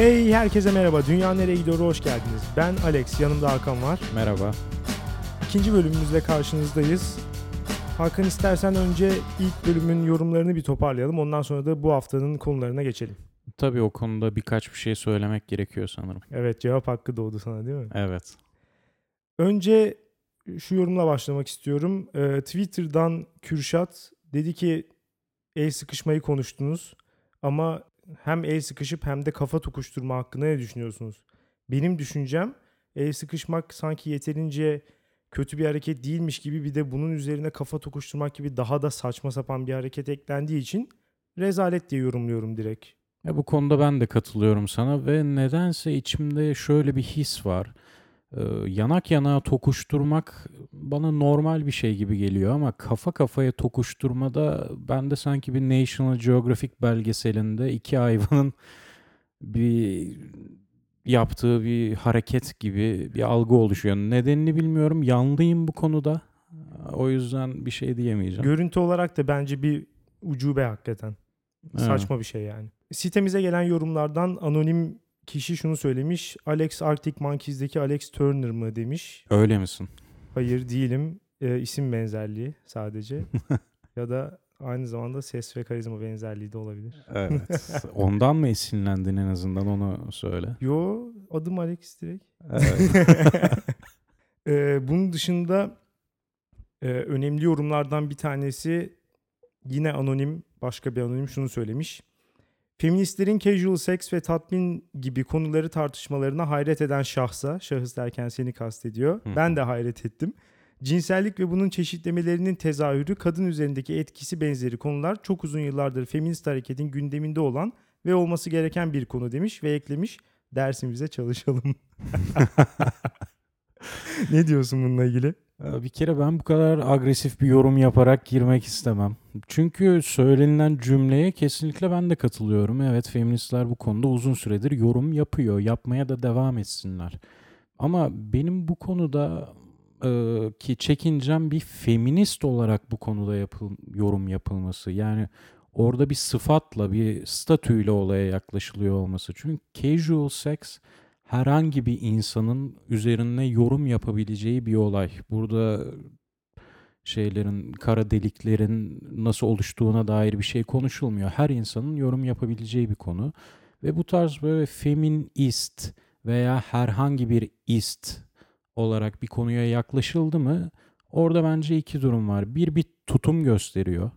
Hey herkese merhaba. Dünya nereye gidiyor? Hoş geldiniz. Ben Alex. Yanımda Hakan var. Merhaba. İkinci bölümümüzle karşınızdayız. Hakan istersen önce ilk bölümün yorumlarını bir toparlayalım. Ondan sonra da bu haftanın konularına geçelim. Tabii o konuda birkaç bir şey söylemek gerekiyor sanırım. Evet cevap hakkı doğdu sana değil mi? Evet. Önce şu yorumla başlamak istiyorum. Ee, Twitter'dan Kürşat dedi ki el sıkışmayı konuştunuz ama hem el sıkışıp hem de kafa tokuşturma hakkında ne düşünüyorsunuz? Benim düşüncem el sıkışmak sanki yeterince kötü bir hareket değilmiş gibi bir de bunun üzerine kafa tokuşturmak gibi daha da saçma sapan bir hareket eklendiği için rezalet diye yorumluyorum direkt. Ya bu konuda ben de katılıyorum sana ve nedense içimde şöyle bir his var. Ee, yanak yanağa tokuşturmak bana normal bir şey gibi geliyor ama kafa kafaya tokuşturmada bende sanki bir National Geographic belgeselinde iki hayvanın bir yaptığı bir hareket gibi bir algı oluşuyor. Nedenini bilmiyorum. Yanlıyım bu konuda. O yüzden bir şey diyemeyeceğim. Görüntü olarak da bence bir ucube hakikaten. Evet. Saçma bir şey yani. Sitemize gelen yorumlardan anonim kişi şunu söylemiş. Alex Arctic Monkeys'deki Alex Turner mı demiş. Öyle misin? Hayır değilim. Ee, isim benzerliği sadece. ya da aynı zamanda ses ve karizma benzerliği de olabilir. Evet. Ondan mı esinlendin en azından onu söyle. Yo adım Alex direkt. Evet. Ee, bunun dışında e, önemli yorumlardan bir tanesi yine anonim başka bir anonim şunu söylemiş. Feministlerin casual sex ve tatmin gibi konuları tartışmalarına hayret eden şahsa, şahıs derken seni kastediyor. Hı. Ben de hayret ettim. Cinsellik ve bunun çeşitlemelerinin tezahürü, kadın üzerindeki etkisi benzeri konular çok uzun yıllardır feminist hareketin gündeminde olan ve olması gereken bir konu demiş ve eklemiş. Dersimize çalışalım. ne diyorsun bununla ilgili? Bir kere ben bu kadar agresif bir yorum yaparak girmek istemem. Çünkü söylenilen cümleye kesinlikle ben de katılıyorum. Evet feministler bu konuda uzun süredir yorum yapıyor. Yapmaya da devam etsinler. Ama benim bu konuda e, ki çekincem bir feminist olarak bu konuda yapıl, yorum yapılması. Yani orada bir sıfatla, bir statüyle olaya yaklaşılıyor olması. Çünkü casual sex herhangi bir insanın üzerine yorum yapabileceği bir olay. Burada şeylerin, kara deliklerin nasıl oluştuğuna dair bir şey konuşulmuyor. Her insanın yorum yapabileceği bir konu. Ve bu tarz böyle feminist veya herhangi bir ist olarak bir konuya yaklaşıldı mı orada bence iki durum var. Bir bir tutum gösteriyor.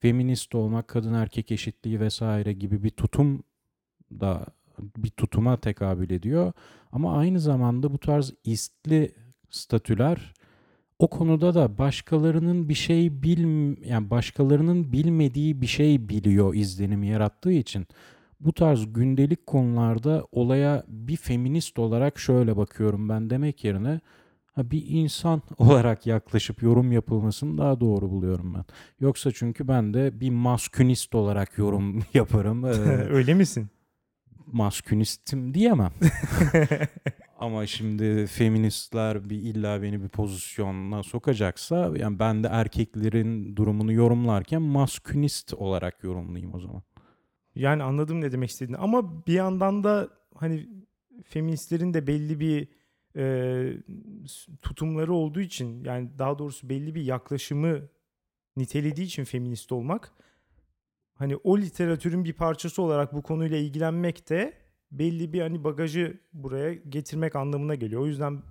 Feminist olmak, kadın erkek eşitliği vesaire gibi bir tutum da bir tutuma tekabül ediyor. Ama aynı zamanda bu tarz istli statüler o konuda da başkalarının bir şey bil yani başkalarının bilmediği bir şey biliyor izlenimi yarattığı için bu tarz gündelik konularda olaya bir feminist olarak şöyle bakıyorum ben demek yerine bir insan olarak yaklaşıp yorum yapılmasını daha doğru buluyorum ben. Yoksa çünkü ben de bir maskünist olarak yorum yaparım. Öyle misin? Maskünistim diyemem. Ama şimdi feministler bir illa beni bir pozisyona sokacaksa yani ben de erkeklerin durumunu yorumlarken maskünist olarak yorumlayayım o zaman. Yani anladım ne demek istediğini. Ama bir yandan da hani feministlerin de belli bir e, tutumları olduğu için yani daha doğrusu belli bir yaklaşımı nitelediği için feminist olmak hani o literatürün bir parçası olarak bu konuyla ilgilenmek de belli bir hani bagajı buraya getirmek anlamına geliyor. O yüzden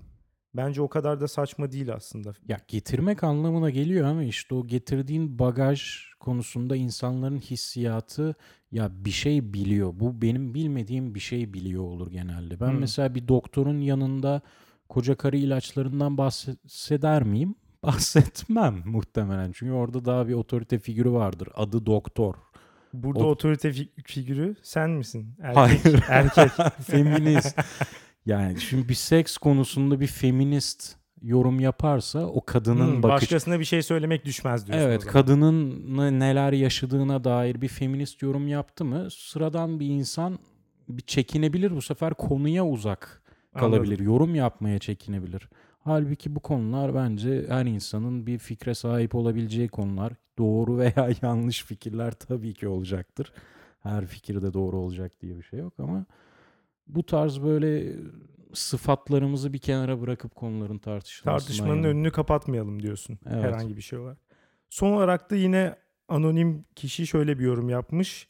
bence o kadar da saçma değil aslında. Ya getirmek anlamına geliyor ama işte o getirdiğin bagaj konusunda insanların hissiyatı ya bir şey biliyor. Bu benim bilmediğim bir şey biliyor olur genelde. Ben Hmm. mesela bir doktorun yanında koca karı ilaçlarından bahseder miyim? Bahsetmem muhtemelen. Çünkü orada daha bir otorite figürü vardır. Adı doktor. Burada O- otorite fi- figürü sen misin? Erkek, Hayır. Erkek. feminist. Yani şimdi bir seks konusunda bir feminist yorum yaparsa o kadının Hmm, bakış başkasına bir şey söylemek düşmez diyorsun. Evet, kadının ne- neler yaşadığına dair bir feminist yorum yaptı mı sıradan bir insan bir çekinebilir bu sefer konuya uzak kalabilir. Anladım. Yorum yapmaya çekinebilir. Halbuki bu konular bence her insanın bir fikre sahip olabileceği konular. Doğru veya yanlış fikirler tabii ki olacaktır. Her fikir de doğru olacak diye bir şey yok ama Bu tarz böyle sıfatlarımızı bir kenara bırakıp konuların tartışılmasına Tartışmanın yani. önünü kapatmayalım diyorsun. Evet. Herhangi bir şey olarak. Son olarak da yine anonim kişi şöyle bir yorum yapmış.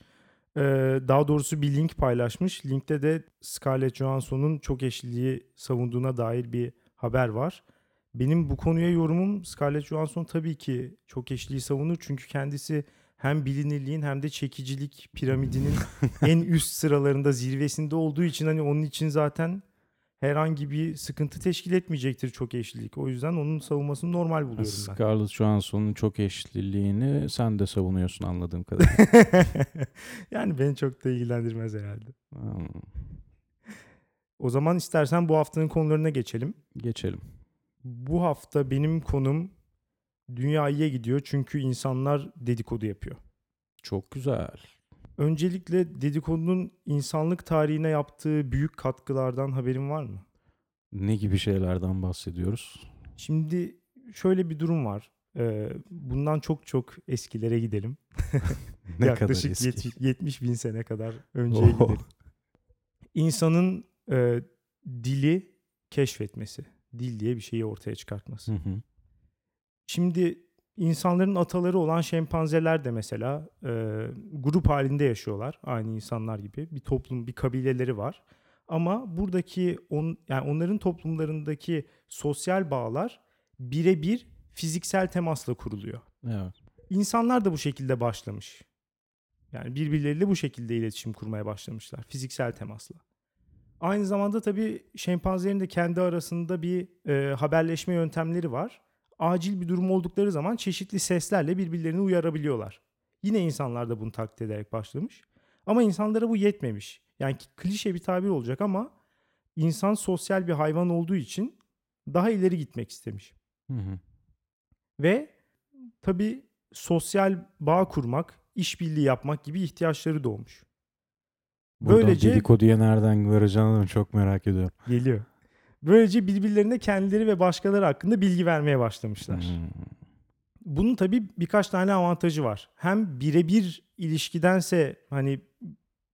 Ee, daha doğrusu bir link paylaşmış. Linkte de Scarlett Johansson'un çok eşliliği savunduğuna dair bir haber var. Benim bu konuya yorumum Scarlett Johansson tabii ki çok eşliliği savunur. Çünkü kendisi hem bilinirliğin hem de çekicilik piramidinin en üst sıralarında zirvesinde olduğu için hani onun için zaten herhangi bir sıkıntı teşkil etmeyecektir çok eşlilik. O yüzden onun savunmasını normal buluyorum ben. Scarlett Johansson'un çok eşliliğini sen de savunuyorsun anladığım kadarıyla. yani beni çok da ilgilendirmez herhalde. Hmm, O zaman istersen bu haftanın konularına geçelim. Geçelim. Bu hafta benim konum dünya iyiye gidiyor çünkü insanlar dedikodu yapıyor. Çok güzel. Öncelikle dedikodunun insanlık tarihine yaptığı büyük katkılardan haberin var mı? Ne gibi şeylerden bahsediyoruz? Şimdi şöyle bir durum var. Ee, bundan çok çok eskilere gidelim. Ne Yaklaşık kadar eski. 70, 70 bin sene kadar önceye gidelim. İnsanın e, dili keşfetmesi. Dil diye bir şeyi ortaya çıkartması. Hı hı. Şimdi insanların ataları olan şempanzeler de mesela e, grup halinde yaşıyorlar. Aynı insanlar gibi. Bir toplum, bir kabileleri var. Ama buradaki on, yani onların toplumlarındaki sosyal bağlar birebir fiziksel temasla kuruluyor. Evet. İnsanlar da bu şekilde başlamış. Yani birbirleriyle bu şekilde iletişim kurmaya başlamışlar. Fiziksel temasla. Aynı zamanda tabii şempanzelerin de kendi arasında bir e, haberleşme yöntemleri var. Acil bir durum oldukları zaman çeşitli seslerle birbirlerini uyarabiliyorlar. Yine insanlar da bunu taklit ederek başlamış. Ama insanlara bu yetmemiş. Yani klişe bir tabir olacak ama insan sosyal bir hayvan olduğu için daha ileri gitmek istemiş. Hı hı. Ve tabii sosyal bağ kurmak, işbirliği yapmak gibi ihtiyaçları doğmuş. Buradan Böylece- dedikoduya nereden varacağını çok merak ediyorum. Geliyor. Böylece birbirlerine kendileri ve başkaları hakkında bilgi vermeye başlamışlar. Hmm. Bunun tabii birkaç tane avantajı var. Hem birebir ilişkidense hani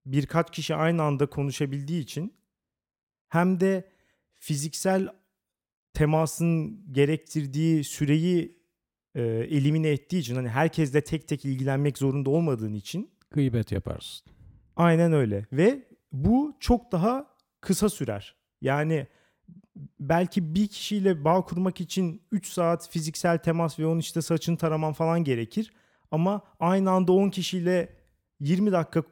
birkaç kişi aynı anda konuşabildiği için hem de fiziksel temasın gerektirdiği süreyi e, elimine ettiği için hani herkesle tek tek ilgilenmek zorunda olmadığın için Gıybet yaparsın. Aynen öyle ve bu çok daha kısa sürer. Yani belki bir kişiyle bağ kurmak için 3 saat fiziksel temas ve onun işte saçını taraman falan gerekir. Ama aynı anda 10 kişiyle 20 dakika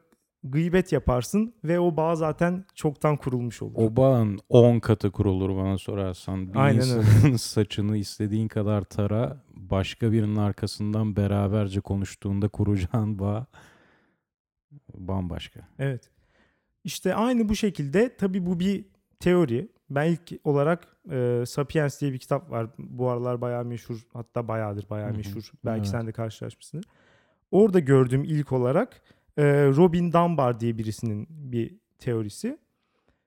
gıybet yaparsın ve o bağ zaten çoktan kurulmuş olur. O bağın 10 katı kurulur bana sorarsan. Bir Aynen insanın saçını istediğin kadar tara, başka birinin arkasından beraberce konuştuğunda kuracağın bağ bambaşka. Evet. İşte aynı bu şekilde tabii bu bir teori. Ben ilk olarak e, Sapiens diye bir kitap var. Bu aralar bayağı meşhur. Hatta bayağıdır bayağı Hı hı. meşhur. Belki Evet. sen de karşılaşmışsındır. Orada gördüğüm ilk olarak e, Robin Dunbar diye birisinin bir teorisi.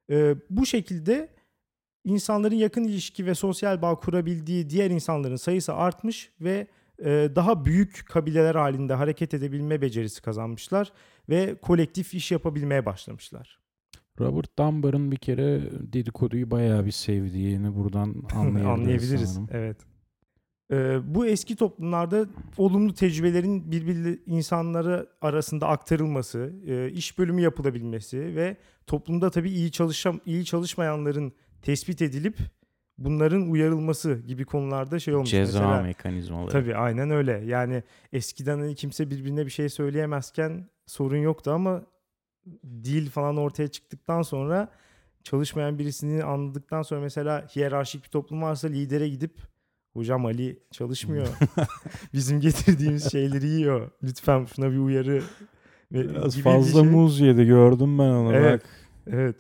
E, bu şekilde insanların yakın ilişki ve sosyal bağ kurabildiği diğer insanların sayısı artmış ve daha büyük kabileler halinde hareket edebilme becerisi kazanmışlar ve kolektif iş yapabilmeye başlamışlar. Robert Dunbar'ın bir kere dedikoduyu bayağı bir sevdiğini buradan anlayabiliriz. Anlayabiliriz. sanırım. Evet. Ee, bu eski toplumlarda olumlu tecrübelerin birbirli insanları arasında aktarılması, e, iş bölümü yapılabilmesi ve toplumda tabii iyi çalışan iyi çalışmayanların tespit edilip bunların uyarılması gibi konularda şey olmuş. Ceza Mesela, mekanizmaları. Tabii aynen öyle. Yani eskiden hani kimse birbirine bir şey söyleyemezken sorun yoktu ama dil falan ortaya çıktıktan sonra çalışmayan birisini anladıktan sonra mesela hiyerarşik bir toplum varsa lidere gidip hocam Ali çalışmıyor. Bizim getirdiğimiz şeyleri yiyor. Lütfen şuna bir uyarı Biraz gibi bir fazla şey. muz yedi gördüm ben onu. Evet. Bak. Evet.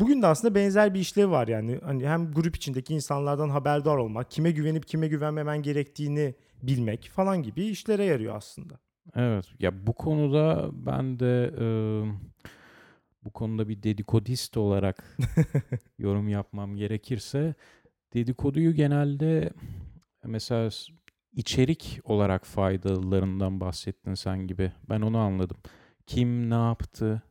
Bugün de aslında benzer bir işlev var yani. Hani hem grup içindeki insanlardan haberdar olmak, kime güvenip kime güvenmemen gerektiğini bilmek falan gibi işlere yarıyor aslında. Evet. Ya bu konuda ben de e, bu konuda bir dedikodist olarak yorum yapmam gerekirse dedikoduyu genelde mesela içerik olarak faydalarından bahsettin sen gibi. Ben onu anladım. Kim ne yaptı?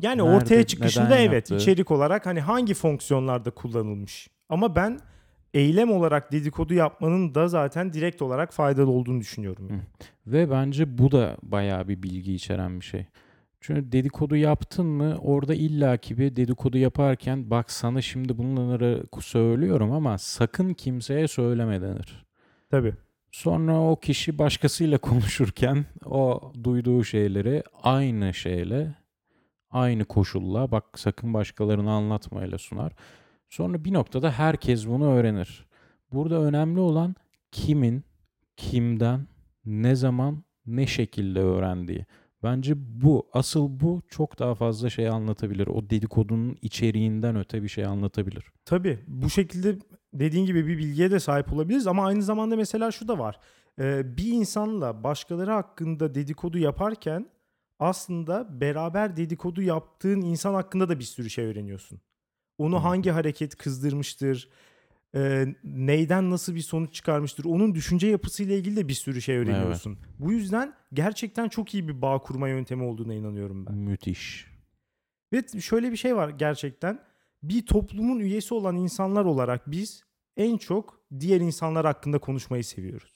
Yani Nerede, ortaya çıkışında evet yaptı? içerik olarak hani hangi fonksiyonlarda kullanılmış. Ama ben eylem olarak dedikodu yapmanın da zaten direkt olarak faydalı olduğunu düşünüyorum. Hı. Ve bence bu da bayağı bir bilgi içeren bir şey. Çünkü dedikodu yaptın mı orada illaki bir dedikodu yaparken bak sana şimdi bunları söylüyorum ama sakın kimseye söyleme denir. Tabii. Sonra o kişi başkasıyla konuşurken o duyduğu şeyleri aynı şeyle, aynı koşulla bak sakın başkalarına anlatmayla sunar. Sonra bir noktada herkes bunu öğrenir. Burada önemli olan kimin, kimden, ne zaman, ne şekilde öğrendiği. Bence bu, asıl bu çok daha fazla şey anlatabilir. O dedikodunun içeriğinden öte bir şey anlatabilir. Tabii bu şekilde dediğin gibi bir bilgiye de sahip olabiliriz ama aynı zamanda mesela şu da var. Bir insanla başkaları hakkında dedikodu yaparken aslında beraber dedikodu yaptığın insan hakkında da bir sürü şey öğreniyorsun. Onu hangi hareket kızdırmıştır, e, neyden nasıl bir sonuç çıkarmıştır, onun düşünce yapısıyla ilgili de bir sürü şey öğreniyorsun. Bu yüzden gerçekten çok iyi bir bağ kurma yöntemi olduğuna inanıyorum ben. Müthiş. Ve şöyle bir şey var gerçekten. Bir toplumun üyesi olan insanlar olarak biz en çok diğer insanlar hakkında konuşmayı seviyoruz.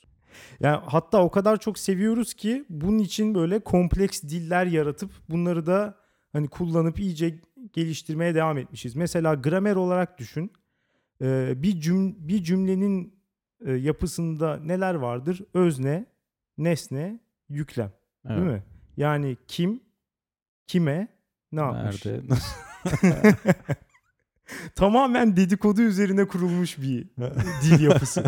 Yani hatta o kadar çok seviyoruz ki bunun için böyle kompleks diller yaratıp bunları da hani kullanıp iyice geliştirmeye devam etmişiz. Mesela gramer olarak düşün. Ee, bir cüm bir cümlenin e, yapısında neler vardır? Özne, nesne, yüklem. Evet. Değil mi? Yani kim, kime, ne yapmış? Nerede? Tamamen dedikodu üzerine kurulmuş bir dil yapısı.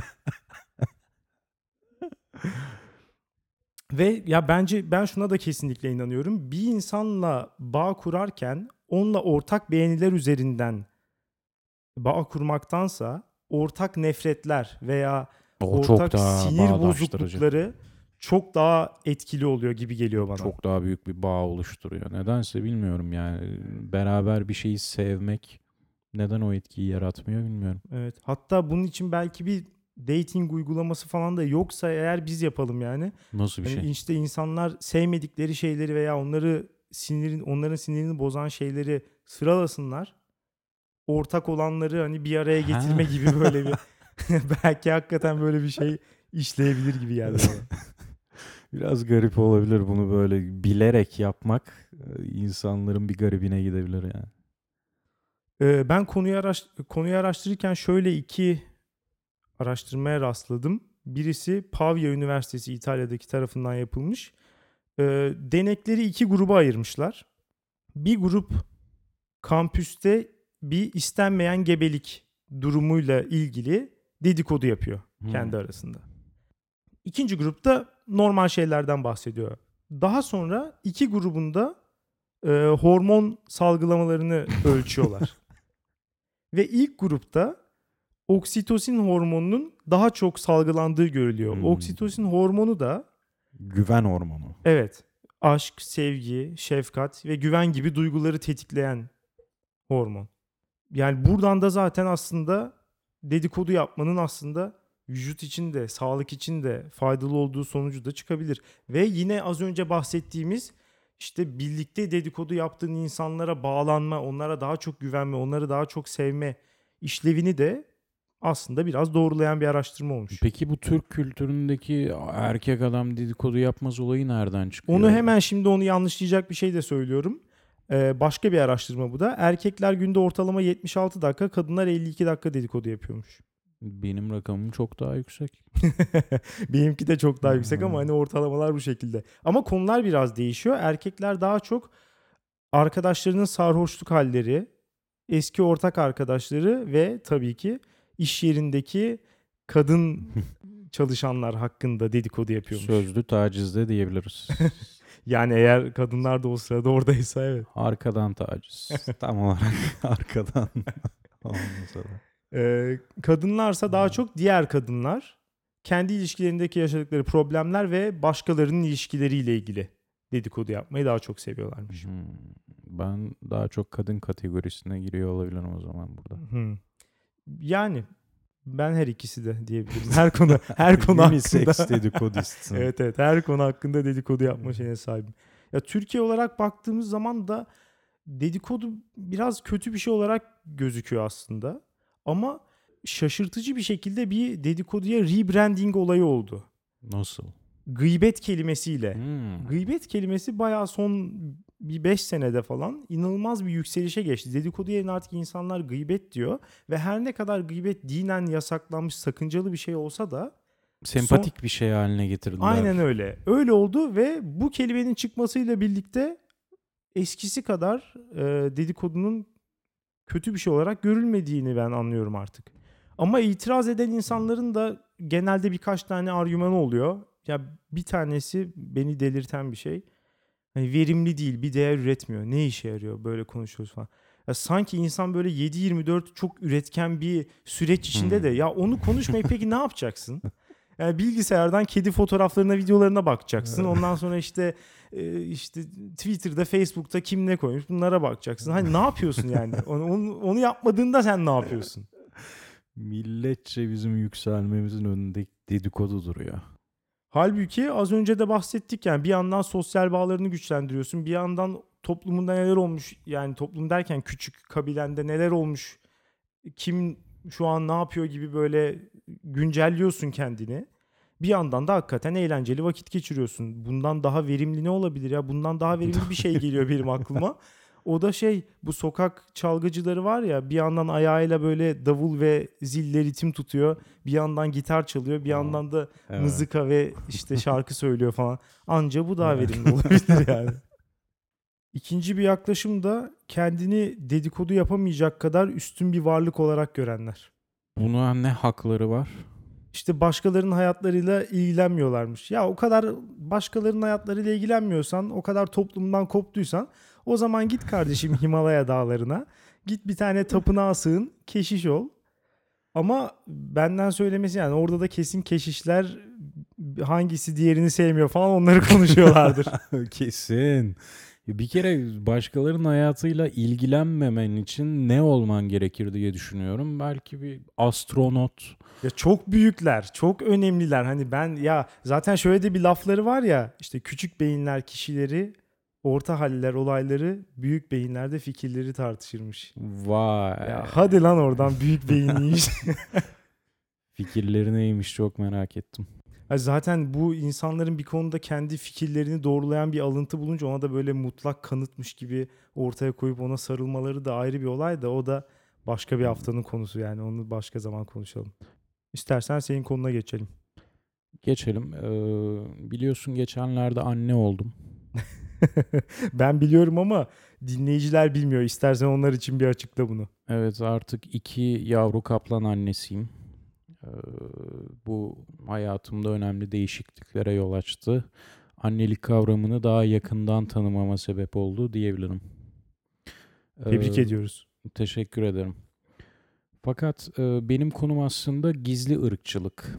Ve ya bence ben şuna da kesinlikle inanıyorum. Bir insanla bağ kurarken onunla ortak beğeniler üzerinden bağ kurmaktansa ortak nefretler veya o ortak sinir bozuklukları çok daha etkili oluyor gibi geliyor bana. Çok daha büyük bir bağ oluşturuyor. Nedense bilmiyorum yani. Beraber bir şeyi sevmek neden o etkiyi yaratmıyor bilmiyorum. Evet. Hatta bunun için belki bir dating uygulaması falan da yoksa eğer biz yapalım yani. Nasıl bir Yani şey? işte insanlar sevmedikleri şeyleri veya onları sinirin onların sinirini bozan şeyleri sıralasınlar. Ortak olanları hani bir araya getirme Ha. gibi böyle bir belki hakikaten böyle bir şey işleyebilir gibi geldi bana. Biraz garip olabilir bunu böyle bilerek yapmak e, insanların bir garibine gidebilir yani. Ee, ben konuyu, araş- konuyu araştırırken şöyle iki araştırmaya rastladım. Birisi Pavia Üniversitesi İtalya'daki tarafından yapılmış. Ee, denekleri iki gruba ayırmışlar. Bir grup kampüste bir istenmeyen gebelik durumuyla ilgili dedikodu yapıyor kendi Hmm. arasında. İkinci grupta normal şeylerden bahsediyor. Daha sonra iki grubunda e, hormon salgılamalarını ölçüyorlar. Ve ilk grupta oksitosin hormonunun daha çok salgılandığı görülüyor. Hmm. Oksitosin hormonu da Güven hormonu. evet aşk, sevgi, şefkat ve güven gibi duyguları tetikleyen hormon. Yani buradan da zaten aslında dedikodu yapmanın aslında vücut için de sağlık için de faydalı olduğu sonucu da çıkabilir. Ve yine az önce bahsettiğimiz işte birlikte dedikodu yaptığın insanlara bağlanma, onlara daha çok güvenme, onları daha çok sevme işlevini de aslında biraz doğrulayan bir araştırma olmuş. Peki bu Türk kültüründeki erkek adam dedikodu yapmaz olayı nereden çıkıyor? Onu hemen şimdi onu yanlışlayacak bir şey de söylüyorum. Ee, başka bir araştırma bu da. Erkekler günde ortalama 76 dakika, kadınlar 52 dakika dedikodu yapıyormuş. Benim rakamım çok daha yüksek. Benimki de çok daha yüksek ama Hmm. hani ortalamalar bu şekilde. Ama konular biraz değişiyor. Erkekler daha çok arkadaşlarının sarhoşluk halleri, eski ortak arkadaşları ve tabii ki iş yerindeki kadın çalışanlar hakkında dedikodu yapıyormuş. Sözlü tacizde diyebiliriz. Yani eğer kadınlar da o sırada oradaysa evet. Arkadan taciz. Tam olarak arkadan. Ee, kadınlarsa daha çok diğer kadınlar kendi ilişkilerindeki yaşadıkları problemler ve başkalarının ilişkileriyle ilgili dedikodu yapmayı daha çok seviyorlarmış. Hmm. Ben daha çok kadın kategorisine giriyor olabilirim o zaman burada. Hmm. Yani ben her ikisi de diyebilirim. Her konu her konu hakkında. dedikodistsin. evet evet her konu hakkında dedikodu yapma şeyine sahibim. Ya Türkiye olarak baktığımız zaman da dedikodu biraz kötü bir şey olarak gözüküyor aslında. Ama şaşırtıcı bir şekilde bir dedikoduya rebranding olayı oldu. Nasıl? Gıybet kelimesiyle. Hmm. Gıybet kelimesi bayağı son bir 5 senede falan inanılmaz bir yükselişe geçti. Dedikodu yerine artık insanlar gıybet diyor ve her ne kadar gıybet dinen yasaklanmış sakıncalı bir şey olsa da Sempatik bir şey haline getirdiler. aynen öyle. Öyle oldu ve bu kelimenin çıkmasıyla birlikte eskisi kadar e, dedikodunun kötü bir şey olarak görülmediğini ben anlıyorum artık. Ama itiraz eden insanların da genelde birkaç tane argümanı oluyor. Ya bir tanesi beni delirten bir şey. Hani verimli değil, bir değer üretmiyor. Ne işe yarıyor böyle konuşuyoruz falan. Ya sanki insan böyle 7-24 çok üretken bir süreç içinde Hmm. de ya onu konuşmayıp peki ne yapacaksın? Yani bilgisayardan kedi fotoğraflarına, videolarına bakacaksın. Ondan sonra işte e, işte Twitter'da, Facebook'ta kim ne koymuş bunlara bakacaksın. Hani ne yapıyorsun yani? Onu, onu, onu yapmadığında sen ne yapıyorsun? Milletçe bizim yükselmemizin önünde dedikodu duruyor. Halbuki az önce de bahsettik yani bir yandan sosyal bağlarını güçlendiriyorsun. Bir yandan toplumunda neler olmuş yani toplum derken küçük kabilende neler olmuş kim şu an ne yapıyor gibi böyle güncelliyorsun kendini. Bir yandan da hakikaten eğlenceli vakit geçiriyorsun. Bundan daha verimli ne olabilir ya? Bundan daha verimli bir şey geliyor benim aklıma. O da şey bu sokak çalgıcıları var ya bir yandan ayağıyla böyle davul ve zille ritim tutuyor. Bir yandan gitar çalıyor. Bir yandan da Evet. mızıka ve işte şarkı söylüyor falan. Anca bu daha verimli olabilir yani. İkinci bir yaklaşım da kendini dedikodu yapamayacak kadar üstün bir varlık olarak görenler. Buna ne hakları var? İşte başkalarının hayatlarıyla ilgilenmiyorlarmış. Ya o kadar başkalarının hayatlarıyla ilgilenmiyorsan, o kadar toplumdan koptuysan o zaman git kardeşim Himalaya dağlarına. Git bir tane tapınağa sığın, keşiş ol. Ama benden söylemesi yani orada da kesin keşişler hangisi diğerini sevmiyor falan onları konuşuyorlardır. Kesin. Bir kere başkalarının hayatıyla ilgilenmemen için ne olman gerekir diye düşünüyorum. Belki bir astronot. Ya çok büyükler, çok önemliler. Hani ben ya zaten şöyle de bir lafları var ya işte küçük beyinler kişileri, orta haller olayları, büyük beyinler de fikirleri tartışırmış. Vay. Ya hadi lan oradan büyük beyinli iş. Fikirleri neymiş çok merak ettim. Ya zaten bu insanların bir konuda kendi fikirlerini doğrulayan bir alıntı bulunca ona da böyle mutlak kanıtmış gibi ortaya koyup ona sarılmaları da ayrı bir olay da o da başka bir haftanın konusu yani onu başka zaman konuşalım. İstersen senin konuna geçelim. Geçelim. Ee, biliyorsun geçenlerde anne oldum. ben biliyorum ama dinleyiciler bilmiyor. İstersen onlar için bir açıkla bunu. Evet artık iki yavru kaplan annesiyim. Ee, bu hayatımda önemli değişikliklere yol açtı. Annelik kavramını daha yakından tanımama sebep oldu diyebilirim. Tebrik Ee, ediyoruz. Teşekkür ederim. Fakat e, benim konum aslında gizli ırkçılık.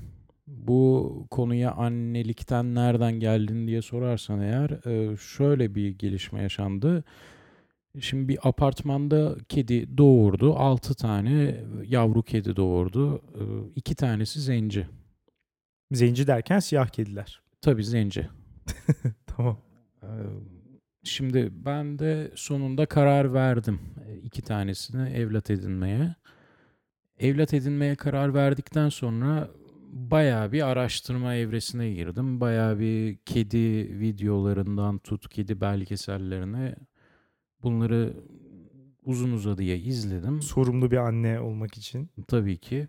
Bu konuya annelikten nereden geldin diye sorarsan eğer e, şöyle bir gelişme yaşandı. Şimdi bir apartmanda kedi doğurdu. 6 tane yavru kedi doğurdu. E, iki tanesi zenci. Zenci derken siyah kediler. Tabii zenci. Tamam. Ee, Şimdi ben de sonunda karar verdim e, iki tanesini evlat edinmeye. Evlat edinmeye karar verdikten sonra bayağı bir araştırma evresine girdim. Bayağı bir kedi videolarından tut kedi belgesellerine bunları uzun uzadıya izledim. Sorumlu bir anne olmak için. Tabii ki.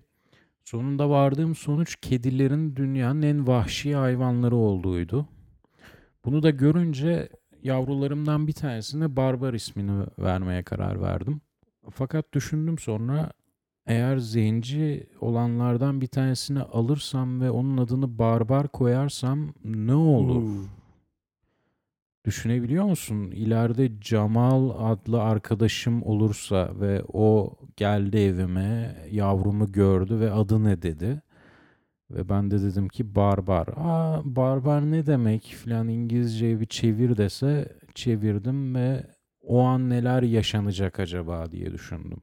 Sonunda vardığım sonuç kedilerin dünyanın en vahşi hayvanları olduğuydu. Bunu da görünce yavrularımdan bir tanesine Barbar ismini vermeye karar verdim. Fakat düşündüm sonra eğer zenci olanlardan bir tanesini alırsam ve onun adını Barbar koyarsam ne olur? Düşünebiliyor musun? İleride Cemal adlı arkadaşım olursa ve o geldi evime, yavrumu gördü ve adı ne dedi. Ve ben de dedim ki barbar. Aa barbar ne demek filan İngilizceyi bir çevir dese çevirdim ve o an neler yaşanacak acaba diye düşündüm.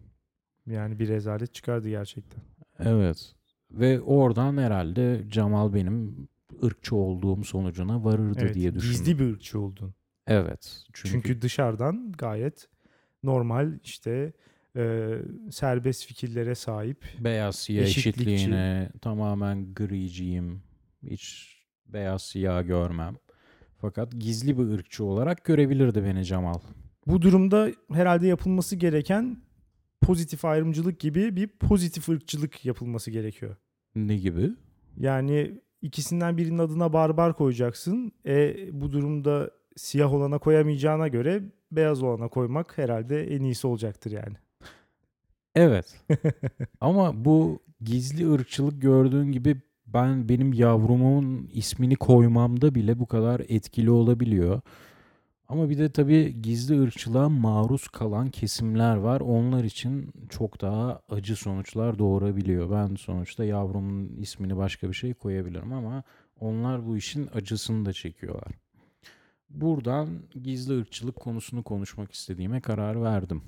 Yani bir rezalet çıkardı gerçekten. Evet. Ve oradan herhalde Cemal benim ırkçı olduğum sonucuna varırdı Evet, diye düşündüm. gizli bir ırkçı oldun. Evet. Çünkü, dışarıdan gayet normal işte e, serbest fikirlere sahip. Beyaz siyah Eşitlikçi. eşitliğine tamamen griciyim. Hiç beyaz siyah görmem. Fakat gizli bir ırkçı olarak görebilirdi beni Cemal. Bu durumda herhalde yapılması gereken pozitif ayrımcılık gibi bir pozitif ırkçılık yapılması gerekiyor. Ne gibi? Yani ikisinden birinin adına barbar koyacaksın. E, bu durumda siyah olana koyamayacağına göre beyaz olana koymak herhalde en iyisi olacaktır yani. Evet. Ama bu gizli ırkçılık gördüğün gibi ben benim yavrumun ismini koymamda bile bu kadar etkili olabiliyor. Ama bir de tabii gizli ırkçılığa maruz kalan kesimler var. Onlar için çok daha acı sonuçlar doğurabiliyor. Ben sonuçta yavrumun ismini başka bir şey koyabilirim ama onlar bu işin acısını da çekiyorlar. Buradan gizli ırkçılık konusunu konuşmak istediğime karar verdim.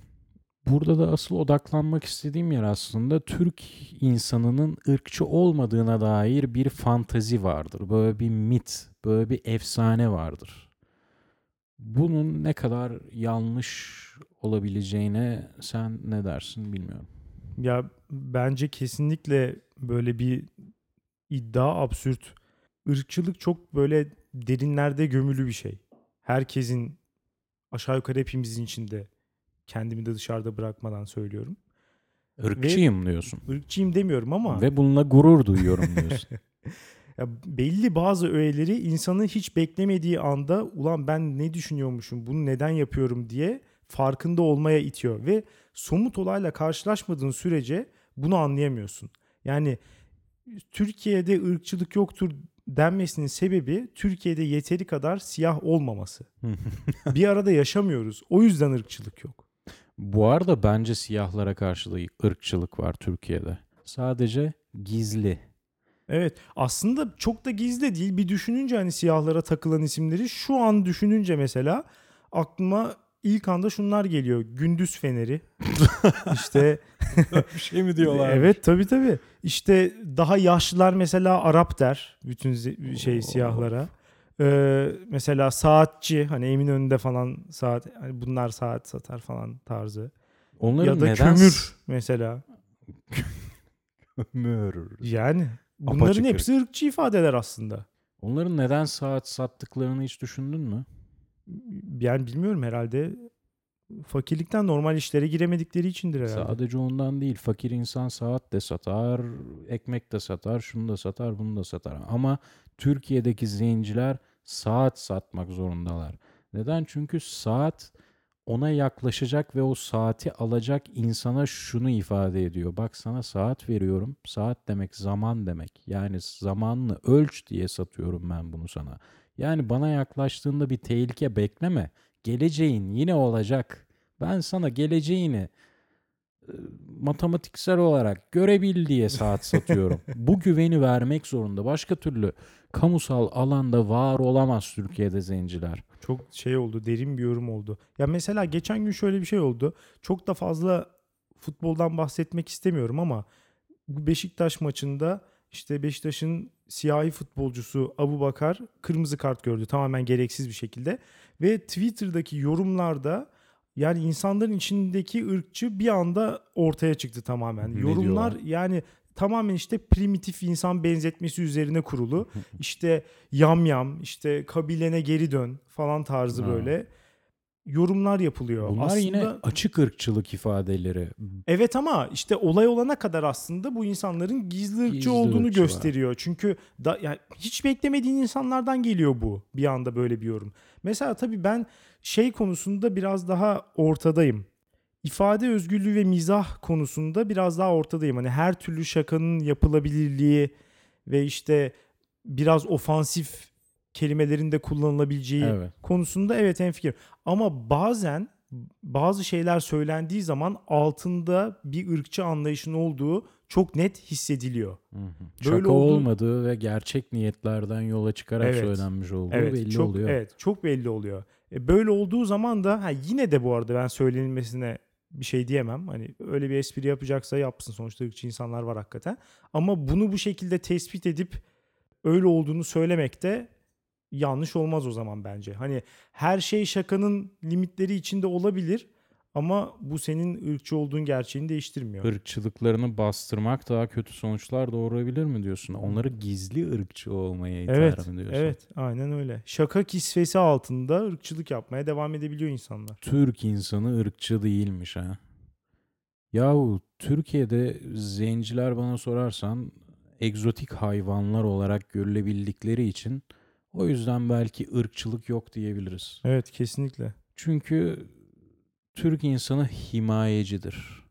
Burada da asıl odaklanmak istediğim yer aslında Türk insanının ırkçı olmadığına dair bir fantazi vardır. Böyle bir mit, böyle bir efsane vardır. Bunun ne kadar yanlış olabileceğine sen ne dersin bilmiyorum. Ya bence kesinlikle böyle bir iddia absürt. Irkçılık çok böyle derinlerde gömülü bir şey. Herkesin aşağı yukarı hepimizin içinde kendimi de dışarıda bırakmadan söylüyorum. Irkçıyım diyorsun. Irkçıyım demiyorum ama Ve bununla gurur duyuyorum diyorsun. ya belli bazı öğeleri insanın hiç beklemediği anda ulan ben ne düşünüyormuşum bunu neden yapıyorum diye farkında olmaya itiyor ve somut olayla karşılaşmadığın sürece bunu anlayamıyorsun. Yani Türkiye'de ırkçılık yoktur denmesinin sebebi Türkiye'de yeteri kadar siyah olmaması. bir arada yaşamıyoruz. O yüzden ırkçılık yok. Bu arada bence siyahlara karşı da ırkçılık var Türkiye'de. Sadece gizli. Evet aslında çok da gizli değil. Bir düşününce hani siyahlara takılan isimleri şu an düşününce mesela aklıma ilk anda şunlar geliyor. Gündüz Feneri. işte bir şey mi Evet tabii tabii. İşte daha yaşlılar mesela Arap der bütün şey Oo. siyahlara. Ee, mesela saatçi hani Eminönü'nde falan saat hani bunlar saat satar falan tarzı. Onların ya da neden kömür mesela. kömür? Yani bunların Apaçık hepsi ırkçı ifadeler aslında. Onların neden saat sattıklarını hiç düşündün mü? Yani bilmiyorum herhalde fakirlikten normal işlere giremedikleri içindir herhalde. Sadece ondan değil. Fakir insan saat de satar, ekmek de satar, şunu da satar, bunu da satar. Ama Türkiye'deki zenciler saat satmak zorundalar. Neden? Çünkü saat ona yaklaşacak ve o saati alacak insana şunu ifade ediyor. Bak sana saat veriyorum. Saat demek zaman demek. Yani zamanını ölç diye satıyorum ben bunu sana. Yani bana yaklaştığında bir tehlike bekleme. Geleceğin yine olacak. Ben sana geleceğini matematiksel olarak görebil diye saat satıyorum. Bu güveni vermek zorunda. Başka türlü kamusal alanda var olamaz Türkiye'de zenciler. Çok şey oldu, derin bir yorum oldu. Ya mesela geçen gün şöyle bir şey oldu. Çok da fazla futboldan bahsetmek istemiyorum ama Beşiktaş maçında işte Beşiktaş'ın siyahi futbolcusu Abu Bakar kırmızı kart gördü tamamen gereksiz bir şekilde ve Twitter'daki yorumlarda yani insanların içindeki ırkçı bir anda ortaya çıktı tamamen. Ne Yorumlar diyorlar? yani tamamen işte primitif insan benzetmesi üzerine kurulu. İşte yam yam, işte kabilene geri dön falan tarzı Ha. böyle yorumlar yapılıyor. Bunlar aslında, yine açık ırkçılık ifadeleri. Evet ama işte olay olana kadar aslında bu insanların gizli ırkçı Gizli olduğunu ırkçı var. gösteriyor. Çünkü da, yani hiç beklemediğin insanlardan geliyor bu bir anda böyle bir yorum. Mesela tabii ben şey konusunda biraz daha ortadayım. İfade özgürlüğü ve mizah konusunda biraz daha ortadayım. Hani her türlü şakanın yapılabilirliği ve işte biraz ofansif kelimelerin de kullanılabileceği Evet. konusunda evet hemfikir. Ama bazen bazı şeyler söylendiği zaman altında bir ırkçı anlayışın olduğu çok net hissediliyor. Hı hı. Böyle Şaka olduğu- olmadığı ve gerçek niyetlerden yola çıkarak Evet. söylenmiş olduğu Evet, belli çok oluyor. evet, çok belli oluyor. E, böyle olduğu zaman da ha, yine de bu arada ben söylenilmesine bir şey diyemem. Hani öyle bir espri yapacaksa yapsın. Sonuçta ırkçı insanlar var hakikaten. Ama bunu bu şekilde tespit edip öyle olduğunu söylemek de yanlış olmaz o zaman bence. Hani her şey şakanın limitleri içinde olabilir ama bu senin ırkçı olduğun gerçeğini değiştirmiyor. Irkçılıklarını bastırmak daha kötü sonuçlar doğurabilir mi diyorsun? Onları gizli ırkçı olmaya iter Evet, mi diyorsun? Evet, aynen öyle. Şaka kisvesi altında ırkçılık yapmaya devam edebiliyor insanlar. Türk insanı ırkçı değilmiş ha. Yahu Türkiye'de zenciler bana sorarsan egzotik hayvanlar olarak görülebildikleri için o yüzden belki ırkçılık yok diyebiliriz. Evet, kesinlikle. Çünkü Türk insanı himayecidir.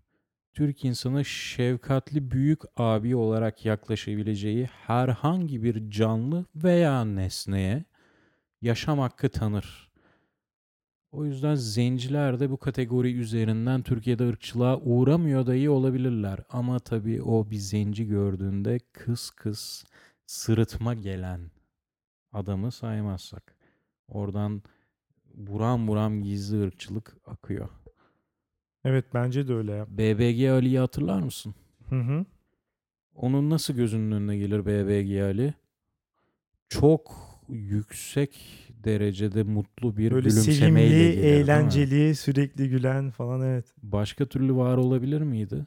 Türk insanı şefkatli büyük abi olarak yaklaşabileceği herhangi bir canlı veya nesneye yaşam hakkı tanır. O yüzden zenciler de bu kategori üzerinden Türkiye'de ırkçılığa uğramıyor da iyi olabilirler. Ama tabii o bir zenci gördüğünde kıs kıs sırıtma gelen adamı saymazsak. Oradan buram buram gizli ırkçılık akıyor. Evet, bence de öyle ya. BBG Ali'yi hatırlar mısın? Hı hı. Onun nasıl gözünün önüne gelir BBG Ali? Çok yüksek derecede mutlu bir Böyle gülümsemeyle sevimli, gelir, eğlenceli, sürekli gülen falan evet. Başka türlü var olabilir miydi?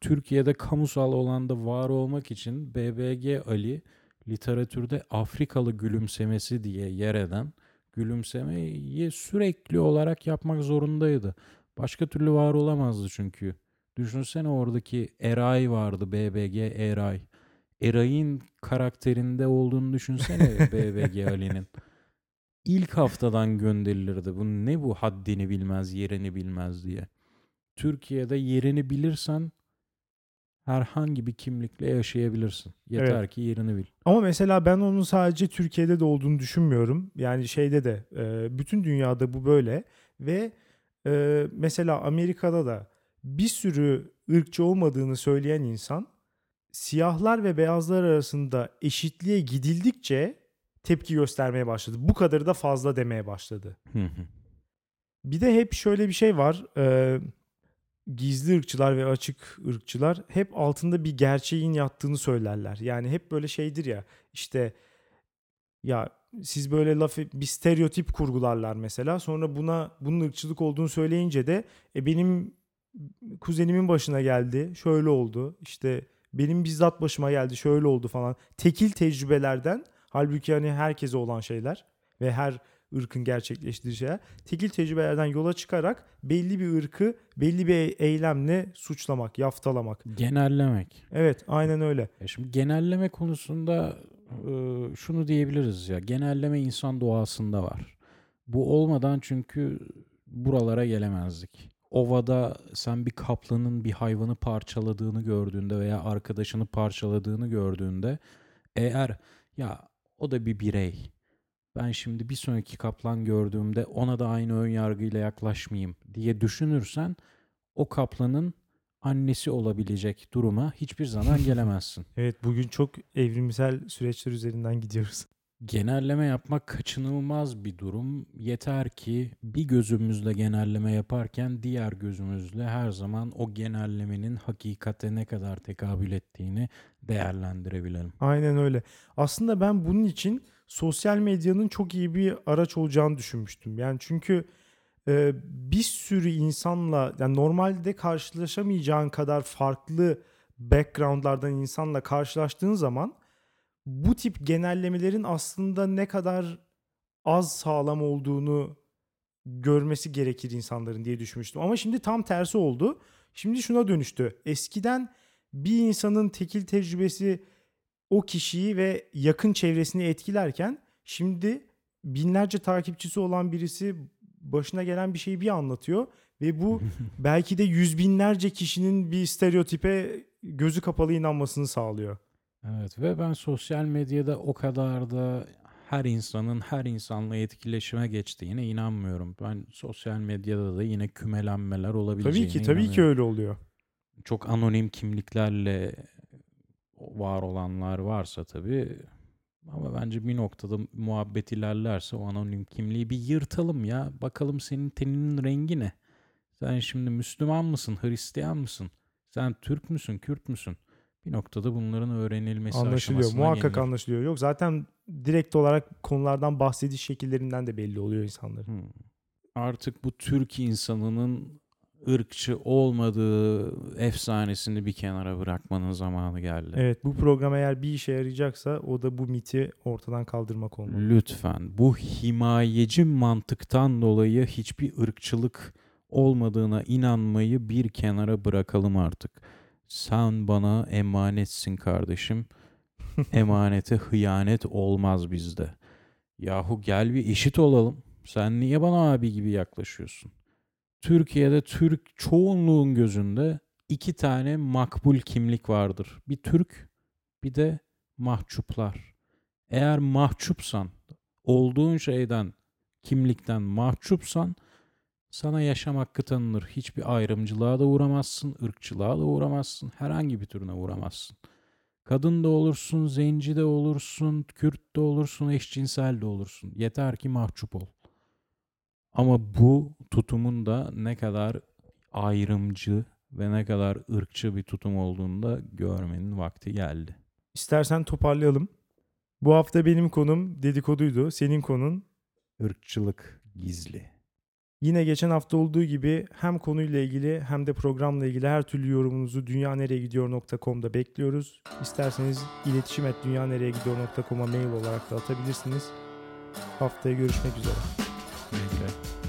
Türkiye'de kamusal olanda var olmak için BBG Ali literatürde Afrikalı gülümsemesi diye yer eden gülümsemeyi sürekli olarak yapmak zorundaydı. Başka türlü var olamazdı çünkü. Düşünsene oradaki Eray vardı BBG Eray. Eray'ın karakterinde olduğunu düşünsene BBG Ali'nin. İlk haftadan gönderilirdi. Bu ne bu haddini bilmez, yerini bilmez diye. Türkiye'de yerini bilirsen herhangi bir kimlikle yaşayabilirsin. Yeter Evet. ki yerini bil. Ama mesela ben onun sadece Türkiye'de de olduğunu düşünmüyorum. Yani şeyde de e, bütün dünyada bu böyle ve e, mesela Amerika'da da bir sürü ırkçı olmadığını söyleyen insan siyahlar ve beyazlar arasında eşitliğe gidildikçe tepki göstermeye başladı. Bu kadarı da fazla demeye başladı. Bir de hep şöyle bir şey var. e, gizli ırkçılar ve açık ırkçılar hep altında bir gerçeğin yattığını söylerler. Yani hep böyle şeydir ya işte ya siz böyle laf bir stereotip kurgularlar mesela. Sonra buna bunun ırkçılık olduğunu söyleyince de e benim kuzenimin başına geldi. Şöyle oldu. İşte benim bizzat başıma geldi. Şöyle oldu falan. Tekil tecrübelerden halbuki hani herkese olan şeyler ve her ırkın gerçekleştiği şeyler. Tekil tecrübelerden yola çıkarak belli bir ırkı belli bir e- eylemle suçlamak, yaftalamak. Genellemek. Evet, aynen öyle. Ya şimdi genelleme konusunda e, şunu diyebiliriz ya. Genelleme insan doğasında var. Bu olmadan çünkü buralara gelemezdik. Ovada sen bir kaplanın bir hayvanı parçaladığını gördüğünde veya arkadaşını parçaladığını gördüğünde eğer ya o da bir birey. Ben şimdi bir sonraki kaplan gördüğümde ona da aynı ön yargıyla yaklaşmayayım diye düşünürsen o kaplanın annesi olabilecek duruma hiçbir zaman gelemezsin. Evet, bugün çok evrimsel süreçler üzerinden gidiyoruz. Genelleme yapmak kaçınılmaz bir durum. Yeter ki bir gözümüzle genelleme yaparken diğer gözümüzle her zaman o genellemenin hakikate ne kadar tekabül ettiğini değerlendirebilelim. Aynen öyle. Aslında ben bunun için sosyal medyanın çok iyi bir araç olacağını düşünmüştüm. Yani çünkü e, bir sürü insanla yani normalde karşılaşamayacağın kadar farklı backgroundlardan insanla karşılaştığın zaman bu tip genellemelerin aslında ne kadar az sağlam olduğunu görmesi gerekir insanların diye düşünmüştüm. Ama şimdi tam tersi oldu. Şimdi şuna dönüştü. Eskiden bir insanın tekil tecrübesi o kişiyi ve yakın çevresini etkilerken şimdi binlerce takipçisi olan birisi başına gelen bir şeyi bir anlatıyor ve bu belki de yüz binlerce kişinin bir stereotipe gözü kapalı inanmasını sağlıyor. Evet ve ben sosyal medyada o kadar da her insanın her insanla etkileşime geçtiğine inanmıyorum. Ben sosyal medyada da yine kümelenmeler Tabii olabileceğine ki tabii ki inanıyorum. öyle oluyor. Çok anonim kimliklerle var olanlar varsa tabii ama bence bir noktada muhabbet ilerlerse o anonim kimliği bir yırtalım ya. Bakalım senin teninin rengi ne? Sen şimdi Müslüman mısın, Hristiyan mısın? Sen Türk müsün, Kürt müsün? Bir noktada bunların öğrenilmesi Anlaşılıyor. Muhakkak gelinir. anlaşılıyor. Yok zaten direkt olarak konulardan bahsediş şekillerinden de belli oluyor insanların. Hmm. Artık bu Türk insanının ırkçı olmadığı efsanesini bir kenara bırakmanın zamanı geldi. Evet bu program eğer bir işe yarayacaksa o da bu miti ortadan kaldırmak olmalı. Lütfen bu himayeci mantıktan dolayı hiçbir ırkçılık olmadığına inanmayı bir kenara bırakalım artık. Sen bana emanetsin kardeşim. Emanete hıyanet olmaz bizde. Yahu gel bir eşit olalım. Sen niye bana abi gibi yaklaşıyorsun? Türkiye'de Türk çoğunluğun gözünde iki tane makbul kimlik vardır. Bir Türk, bir de mahcuplar. Eğer mahcupsan, olduğun şeyden, kimlikten mahcupsan sana yaşam hakkı tanınır. Hiçbir ayrımcılığa da uğramazsın, ırkçılığa da uğramazsın, herhangi bir türüne uğramazsın. Kadın da olursun, zenci de olursun, Kürt de olursun, eşcinsel de olursun. Yeter ki mahcup ol. Ama bu tutumun da ne kadar ayrımcı ve ne kadar ırkçı bir tutum olduğunu da görmenin vakti geldi. İstersen toparlayalım. Bu hafta benim konum dedikoduydu. Senin konun Irkçılık gizli. Yine geçen hafta olduğu gibi hem konuyla ilgili hem de programla ilgili her türlü yorumunuzu dünyanereyegidiyor.com'da bekliyoruz. İsterseniz iletişim et dünyanereyegidiyor.com'a mail olarak da atabilirsiniz. Haftaya görüşmek üzere. Neyse.